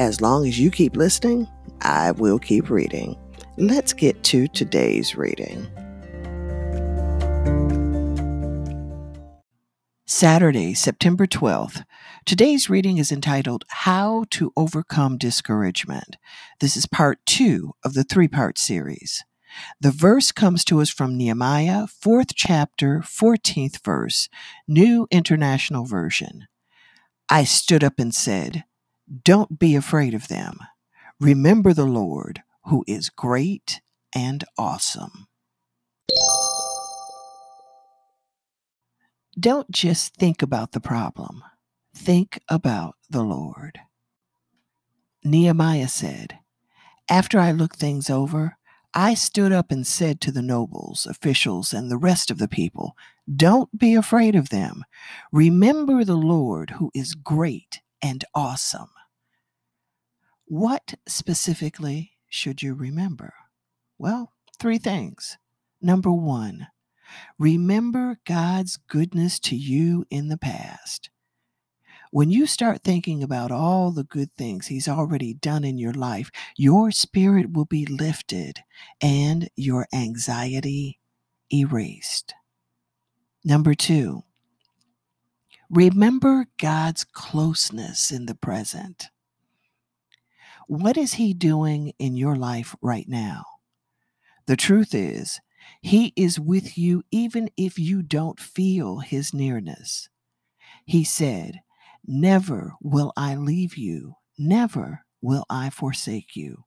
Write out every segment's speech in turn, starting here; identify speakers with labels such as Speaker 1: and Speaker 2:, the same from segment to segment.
Speaker 1: as long as you keep listening, I will keep reading. Let's get to today's reading. Saturday, September 12th. Today's reading is entitled How to Overcome Discouragement. This is part two of the three part series. The verse comes to us from Nehemiah, 4th chapter, 14th verse, New International Version. I stood up and said, don't be afraid of them. Remember the Lord, who is great and awesome. Don't just think about the problem, think about the Lord. Nehemiah said, After I looked things over, I stood up and said to the nobles, officials, and the rest of the people, Don't be afraid of them. Remember the Lord, who is great and awesome. What specifically should you remember? Well, three things. Number one, remember God's goodness to you in the past. When you start thinking about all the good things He's already done in your life, your spirit will be lifted and your anxiety erased. Number two, remember God's closeness in the present. What is He doing in your life right now? The truth is, He is with you even if you don't feel His nearness. He said, Never will I leave you, never will I forsake you.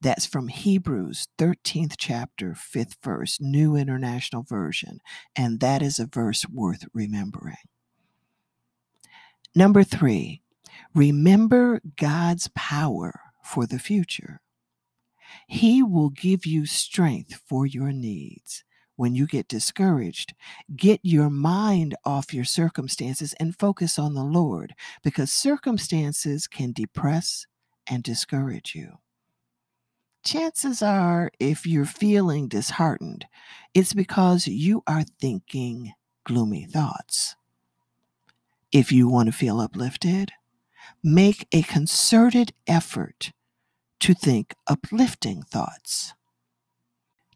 Speaker 1: That's from Hebrews 13th chapter, 5th verse, New International Version, and that is a verse worth remembering. Number three, remember God's power for the future. He will give you strength for your needs. When you get discouraged, get your mind off your circumstances and focus on the Lord because circumstances can depress and discourage you. Chances are, if you're feeling disheartened, it's because you are thinking gloomy thoughts. If you want to feel uplifted, make a concerted effort to think uplifting thoughts.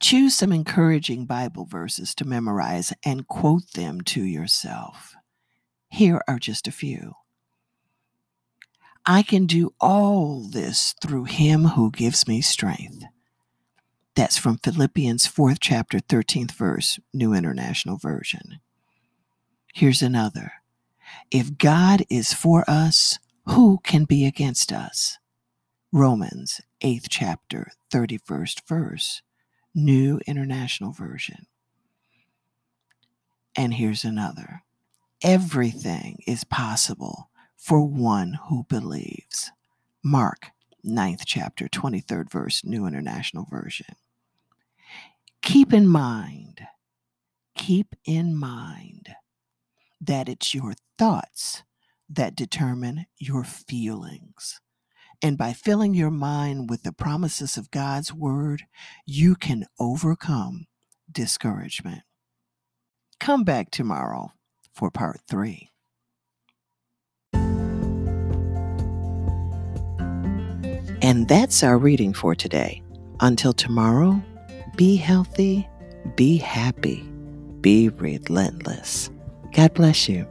Speaker 1: Choose some encouraging Bible verses to memorize and quote them to yourself. Here are just a few. I can do all this through him who gives me strength. That's from Philippians 4th chapter 13th verse, New International Version. Here's another. If God is for us, who can be against us? Romans 8th chapter, 31st verse, New International Version. And here's another. Everything is possible for one who believes. Mark 9th chapter, 23rd verse, New International Version. Keep in mind, keep in mind that it's your thoughts that determine your feelings. And by filling your mind with the promises of God's word, you can overcome discouragement. Come back tomorrow for part three. And that's our reading for today. Until tomorrow, be healthy, be happy, be relentless. God bless you.